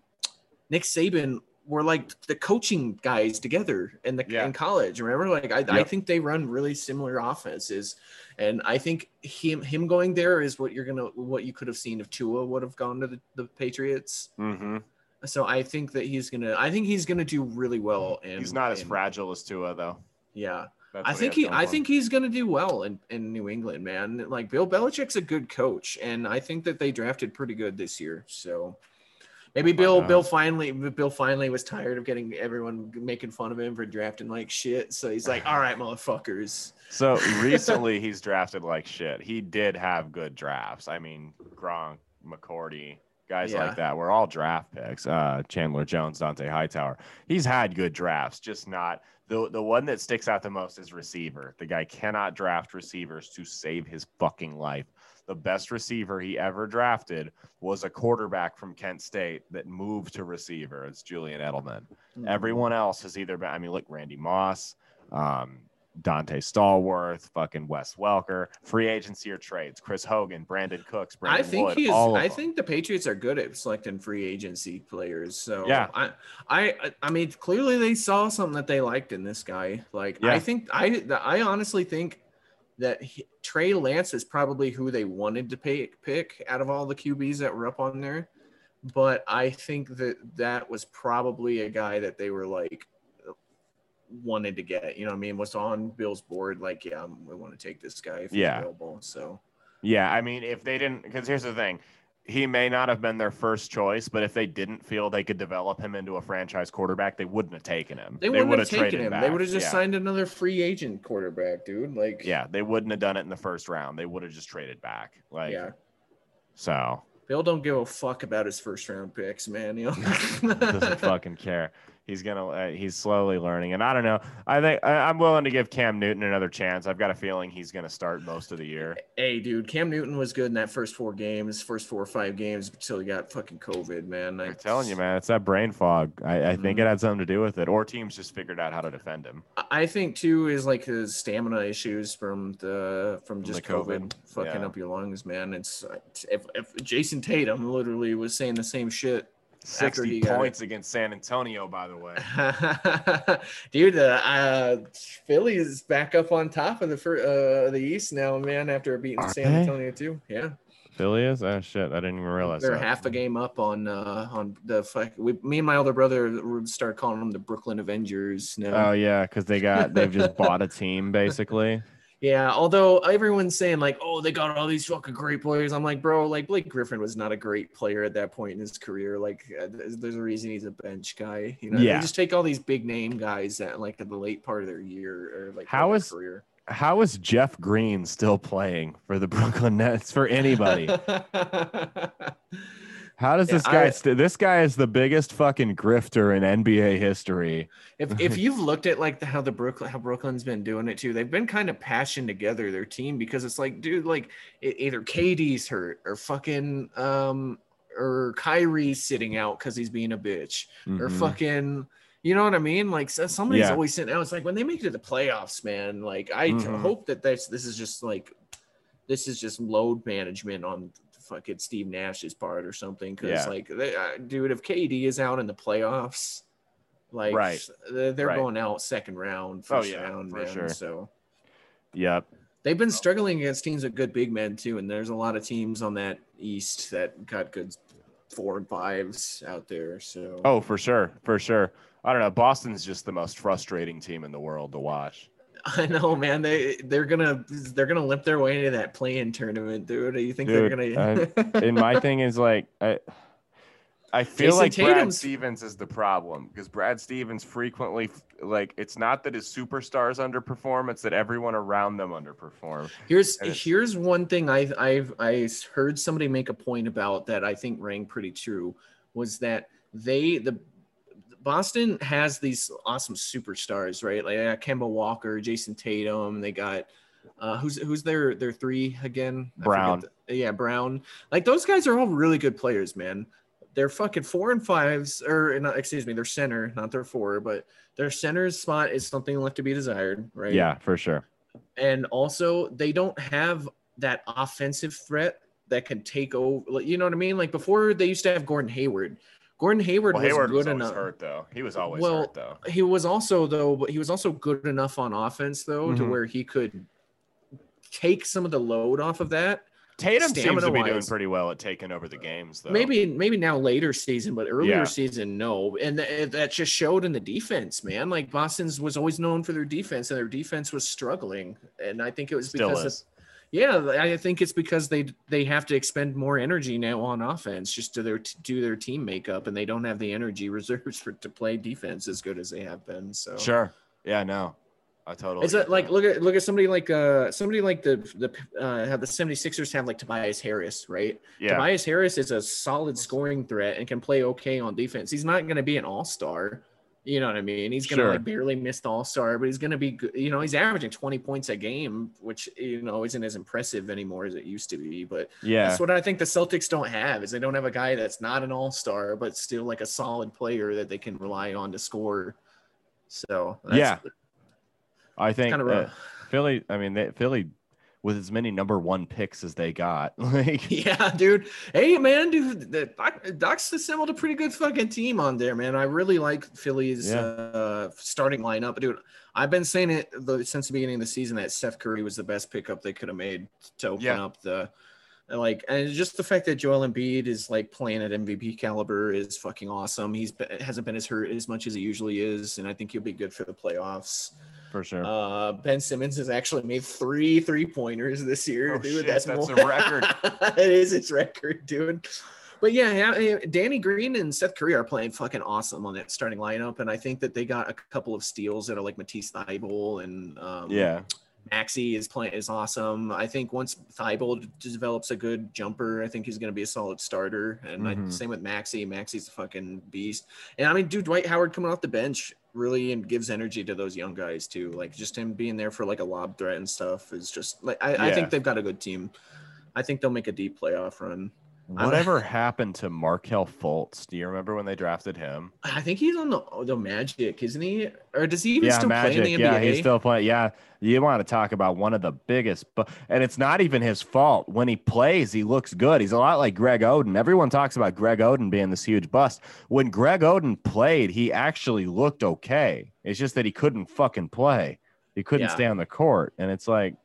Nick Saban were like the coaching guys together in the Yeah. in college. Remember, like I, I think they run really similar offenses, and I think him him going there is what you're gonna what you could have seen if Tua would have gone to the, the Patriots. Mm-hmm. So I think that he's gonna I think he's gonna do really well. And He's not as fragile as Tua, though. Yeah. That's I think has he, I think he's gonna do well in, in New England, man. Like Bill Belichick's a good coach, and I think that they drafted pretty good this year. So maybe Bill. Bill finally, Bill finally was tired of getting everyone making fun of him for drafting like shit. So he's like, all right, motherfuckers. So recently, he's drafted like shit. He did have good drafts. I mean, Gronk, McCourty, guys Yeah. like that were all draft picks. Uh, Chandler Jones, Dont'a Hightower. He's had good drafts, just not the the one that sticks out the most is receiver. The guy cannot draft receivers to save his fucking life. The best receiver he ever drafted was a quarterback from Kent State that moved to receiver. It's Julian Edelman. Mm-hmm. Everyone else has either been, I mean, look, Randy Moss, um, Donté Stallworth, fucking Wes Welker, free agency or trades, Chris Hogan, Brandin Cooks, Brandon I think Wood, he's. I them. think the Patriots are good at selecting free agency players. So Yeah. I, I, I mean, clearly they saw something that they liked in this guy. Like Yeah. I think I, I honestly think that he, Trey Lance is probably who they wanted to pay, pick out of all the QBs that were up on there. But I think that that was probably a guy that they were like wanted to get. You know, what I mean, was on Bill's board. Like, yeah, we want to take this guy if he's Yeah. available. So. Yeah, I mean, if they didn't, because here's the thing, he may not have been their first choice, but if they didn't feel they could develop him into a franchise quarterback, they wouldn't have taken him. They wouldn't would have taken him. They would have just yeah. signed another free agent quarterback, dude. Like, Yeah, they wouldn't have done it in the first round. They would have just traded back. Like, yeah. so Bill don't give a fuck about his first round picks, man. You know? doesn't fucking care. He's gonna. Uh, he's slowly learning, and I don't know. I think I, I'm willing to give Cam Newton another chance. I've got a feeling he's gonna start most of the year. hey, dude, Cam Newton was good in that first four games, first four or five games until he got fucking COVID, man. I'm telling you, man, it's that brain fog. I, I think Mhm. it had something to do with it, or teams just figured out how to defend him. I think too is like his stamina issues from the from the just COVID, COVID, fucking yeah. up your lungs, man. It's if, if Jayson Tatum literally was saying the same shit After he Sixty points against San Antonio, by the way. Dude, uh, uh, Philly is back up on top of the fir- uh, the East now, man. After beating Are San they? Antonio too. Yeah, Philly is? Oh shit, I didn't even realize they're that. half a game up on uh, on the fuck. We, me and my older brother would start calling them the Brooklyn Avengers now. Oh yeah, because they got they've just bought a team basically. Yeah, although everyone's saying like, oh, they got all these fucking great players. I'm like, bro, like Blake Griffin was not a great player at that point in his career. Like, uh, there's a reason he's a bench guy. You know, Yeah. just take all these big name guys that like at the late part of their year or like How their is- career. How is Jeff Green still playing for the Brooklyn Nets for anybody? How does Yeah, this guy? I- st- this guy is the biggest fucking grifter in NBA history. if if you've looked at like the, how the Brooklyn how Brooklyn's been doing it too, they've been kind of patching together their team because it's like, dude, like e- either KD's hurt or fucking um or Kyrie's sitting out because he's being a bitch. or Mhm. fucking you know what I mean? Like somebody's Yeah. always sitting out. It's like when they make it to the playoffs, man. Like I Mhm. hope that this this is just like this is just load management on fucking Steve Nash's part or something. Because Yeah. like, they, uh, dude, if KD is out in the playoffs, like Right. they're, they're Right. going out second round, Oh, first yeah, round, for man. sure. So Yep. they've been struggling against teams with good big men too, and there's a lot of teams on that East that got good four and fives out there. So Oh, for sure, for sure. I don't know. Boston's just the most frustrating team in the world to watch. I know, man. They they're gonna they're gonna limp their way into that play-in tournament, dude. You think Dude, they're gonna? And my thing is like, I, I feel Jason like Brad Stevens is the problem because Brad Stevens frequently like it's not that his superstars underperform; it's that everyone around them underperform. here's here's one thing I I've I heard somebody make a point about that I think rang pretty true was that they the Boston has these awesome superstars, right? Like got Kemba Walker, Jayson Tatum. They got uh, who's who's their their three again? Brown. the- yeah, Brown. Like those guys are all really good players, man. They're fucking four and fives, or not, excuse me, their center, not their four, but their center's spot is something left to be desired, right? Yeah, for sure. and also they don't have that offensive threat that can take over. You know what I mean? Like before, they used to have Gordon Hayward. Gordon Hayward Well, was Hayward good was enough. hurt though. He was always Well, hurt though. He was also though, but he was also good enough on offense though to Mhm. where he could take some of the load off of that. Tatum seems to be doing pretty well at taking over the games though. Maybe maybe now later season, but earlier Yeah. season no, and th- that just showed in the defense, man. Like Boston's was always known for their defense, and their defense was struggling, and I think it was Still because is. of Yeah, I think it's because they they have to expend more energy now on offense just to their do their team makeup, and they don't have the energy reserves for to play defense as good as they have been. So Sure. Yeah. No. I totally. Is it like look at look at somebody like uh somebody like the the uh have the 76ers have like Tobias Harris, right? Yeah. Tobias Harris is a solid scoring threat and can play okay on defense. He's not going to be an all-star. You know what I mean? He's going to Sure. like barely miss the all-star, but he's going to be good. You know, he's averaging 20 points a game, which you know isn't as impressive anymore as it used to be, but Yeah. that's what I think the Celtics don't have is they don't have a guy that's not an all-star but still like a solid player that they can rely on to score. So, that's, Yeah. I think kind of uh. Philly. I mean, they, Philly with as many number one picks as they got. Like, Yeah, dude. Hey, man, dude. The, Doc, Doc's assembled a pretty good fucking team on there, man. I really like Philly's Yeah. uh, starting lineup, dude. I've been saying it the, since the beginning of the season that Steph Curry was the best pickup they could have made to open Yeah. up the like, and just the fact that Joel Embiid is like playing at MVP caliber is fucking awesome. He's been, hasn't been as hurt as much as he usually is, and I think he'll be good for the playoffs. For sure. Uh, ben Simmons has actually made three three pointers this year. Oh, dude. shit, that's that's a record. it is its record, dude. But yeah, Danny Green and Seth Curry are playing fucking awesome on that starting lineup, and I think that they got a couple of steals that are like Matisse Thybulle and um, yeah. Maxey is playing is awesome. I think once Thybulle develops a good jumper, I think he's going to be a solid starter. And I, Mhm. same with Maxey. Maxey's a fucking beast. And I mean, dude, Dwight Howard coming off the bench really and gives energy to those young guys too. Like just him being there for like a lob threat and stuff is just like I, I think they've got a good team. I think they'll make a deep playoff run. Whatever happened to Markelle Fultz? Do you remember when they drafted him? I think he's on the the Magic, isn't he? Or does he even yeah, still Magic. play in the NBA? yeah, he's still playing. Yeah, you want to talk about one of the biggest, but and it's not even his fault. When he plays, he looks good. He's a lot like Greg Oden. Everyone talks about Greg Oden being this huge bust. When Greg Oden played, he actually looked okay. It's just that he couldn't fucking play. He couldn't Yeah. stay on the court, and it's like,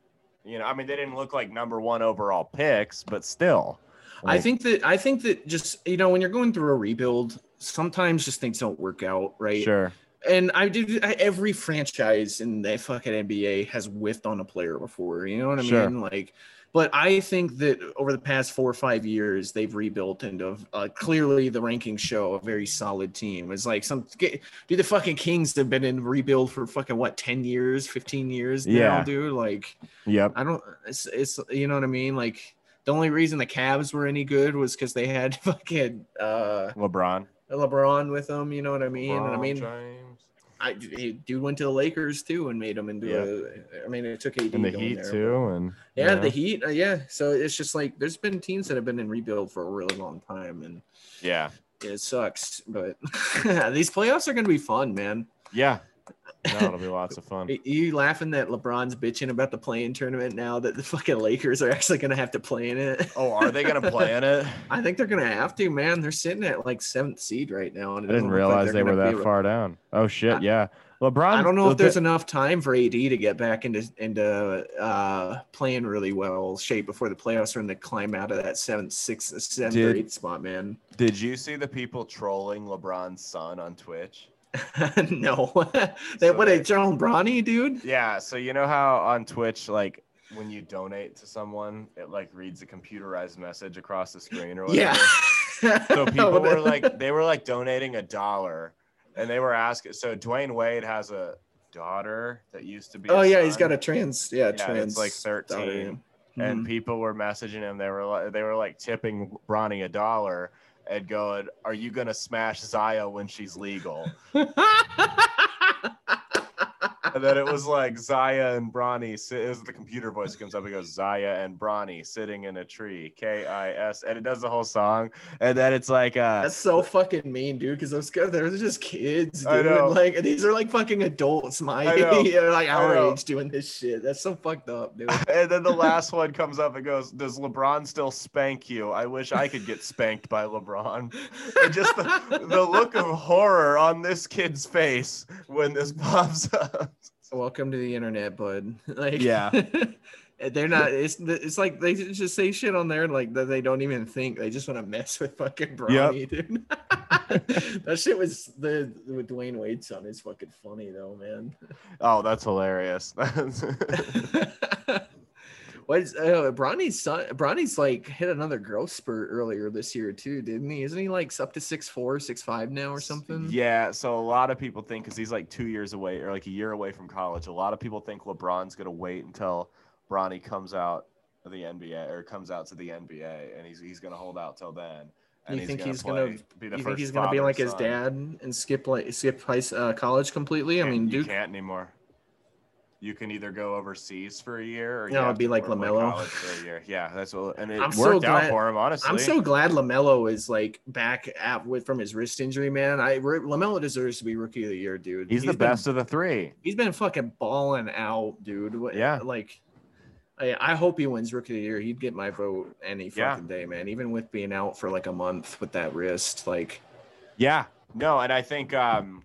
you know, I mean, they didn't look like number one overall picks, but still. I think that I think that just you know when you're going through a rebuild, sometimes just things don't work out, right? sure. And I did I, every franchise in the fucking NBA has whiffed on a player before. You know what I Sure. mean? Like, but I think that over the past four or five years, they've rebuilt into uh, clearly the rankings show a very solid team. It's like some dude, the fucking Kings have been in rebuild for fucking what ten years, fifteen years Yeah, now, dude. Like. Yep. I don't. It's, it's you know what I mean. Like the only reason the Cavs were any good was because they had fucking uh, LeBron. LeBron with them. You know what I mean? and I mean, James. I dude went to the Lakers too and made them into yeah. a. I mean, it took AD and the going Heat there, too, and but- Yeah, the Heat. Uh, yeah, so it's just like there's been teams that have been in rebuild for a really long time, and yeah, it sucks. But these playoffs are gonna be fun, man. yeah. No, it'll be lots of fun. Are you laughing that LeBron's bitching about the play-in tournament now that the fucking Lakers are actually gonna have to play in it? Oh, are they gonna play in it? I think they're gonna have to, man. They're sitting at like seventh seed right now, and I didn't like realize they're were that far down. Oh shit, I- yeah. LeBron. I don't know if the- there's enough time for AD to get back into into uh, playing really well shape before the playoffs are in to climb out of that seventh, sixth, seventh or eighth spot, man. Did you see the people trolling LeBron's son on Twitch? no, they So what they- a John Bronny, dude. Yeah. So you know how on Twitch, like when you donate to someone, it like reads a computerized message across the screen or whatever. Yeah. So people were like, they were like donating a dollar, and they were asking. So Dwyane Wade has a daughter that used to be. oh yeah, he's got a trans, yeah, Yeah, trans. it's like 13. daughter, yeah. and Mhm. people were messaging him. They were like, they were like tipping Bronny a dollar and going, "Are you gonna smash Zaya when she's legal?" and then it was like Zaya and Bronny. It was the computer voice comes up. It goes Zaya and Bronny sitting in a tree. K I S, and it does the whole song. And then it's like, uh, That's so fucking mean, dude. Because those guys, they're just kids, I dude. know. Like these are like fucking adults, my I like our age, doing this shit. That's so fucked up, dude. and then the last one comes up and goes, "Does LeBron still spank you? I wish I could get spanked by LeBron." And just the, the look of horror on this kid's face when this pops up. Welcome to the internet, bud. Like, Yeah. they're not. It's it's like they just say shit on there like that they don't even think. They just want to mess with fucking Bronny, dude. that shit was the with Dwyane Wade's son is fucking funny though, man. Oh, that's hilarious. What is uh, Bronny's son? Bronny's like hit another growth spurt earlier this year too, didn't he? Isn't he like up to six four, six five now or something? Yeah, so a lot of people think because he's like two years away or like a year away from college, a lot of people think LeBron's gonna wait until Bronny comes out of the NBA or comes out to the NBA, and he's he's gonna hold out till then. And You think gonna he's gonna? be the You think he's gonna be like his dad and skip like skip high, uh, college completely? I mean, you Duke. can't anymore. You can either go overseas for a year or have it'd be like LaMelo. college for a year. Yeah, that's what, and it I'm worked so out glad- for him. Honestly, I'm so glad Lamelo is like back at with from his wrist injury, man. I Lamelo deserves to be rookie of the year, dude. he's, the been- best of the three. He's been fucking balling out, dude. Yeah. like. I, I hope he wins rookie of the year. He'd get my vote any Yeah. fucking day, man. Even with being out for like a month with that wrist, like Yeah, no, and I think, um,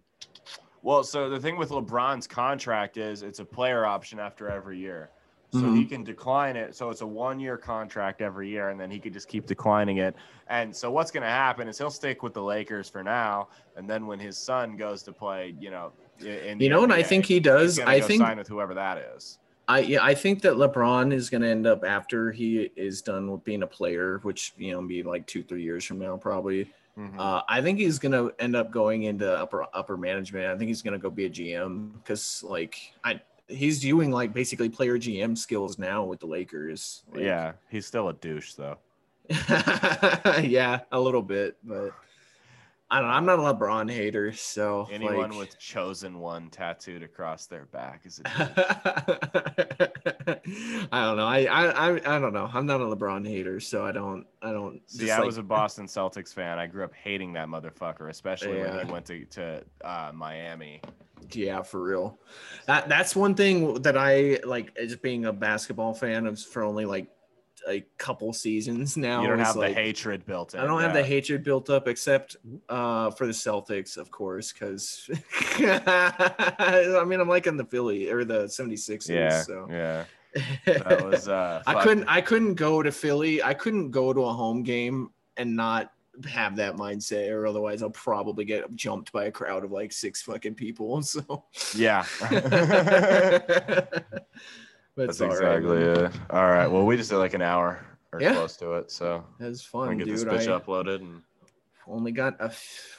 well, so the thing with LeBron's contract is it's a player option after every year. So Mhm. he can decline it. So it's a one year contract every year, and then he could just keep declining it. And so what's going to happen is he'll stick with the Lakers for now. And then when his son goes to play, you know, in the you know, and I think he does. I think sign with whoever that is. I yeah, I think that LeBron is going to end up after he is done with being a player, which you know be like two three years from now probably. Mhm. Uh, I think he's going to end up going into upper upper management. I think he's going to go be a GM because like I he's doing like basically player GM skills now with the Lakers. Like, yeah, he's still a douche though. yeah, a little bit, but I don't know. I'm not a LeBron hater, so Anyone like- with chosen one tattooed across their back is a. I don't know. I, I I I don't know. I'm not a LeBron hater, so I don't I don't. See, I like- was a Boston Celtics fan. I grew up hating that motherfucker, especially when Yeah. he went to, to uh, Miami. yeah for real. That that's one thing that I like as being a basketball fan of for only like a couple seasons now. you don't have like, the hatred built in. I don't have the hatred built up except uh, for the Celtics, of course, because I mean I'm liking the Philly or the 76ers. Yeah, so yeah. That was. Uh, I couldn't I couldn't go to Philly. I couldn't go to a home game and not have that mindset or otherwise I'll probably get jumped by a crowd of like six fucking people. So Yeah. That's, That's all right, exactly it. All right. Well, we just did like an hour or Yeah. close to it, so That's fun, get this dude. bitch I uploaded and only got a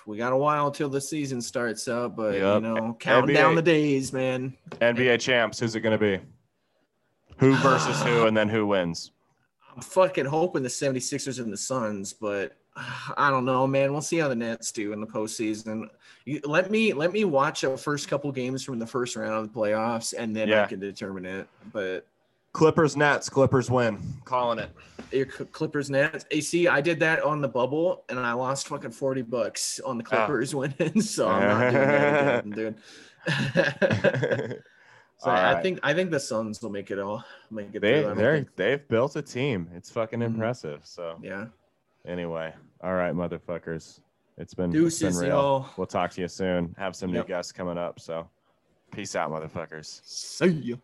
we got a while till the season starts up, but Yep. you know, counting NBA. down the days, man. NBA champs. Who's it gonna be? Who versus who, and then who wins? I'm fucking hoping the 76ers and the Suns, but I don't know, man. We'll see how the Nets do in the postseason. You, let me let me watch the first couple games from the first round of the playoffs, and then I can determine it. But Clippers Nets. Clippers win. Calling it. your Clippers Nets, AC, I did that on the bubble, and I lost fucking 40 bucks on the Ah. Clippers winning. So I'm not doing that again, dude. so All I right. think I think the Suns will make it all make it. They through. I don't they they've built a team. It's fucking Mhm. impressive. So yeah. Anyway, all right, motherfuckers. It's been, it's been real. y'all. We'll talk to you soon. Have some new guests coming up. So peace out, motherfuckers. See ya.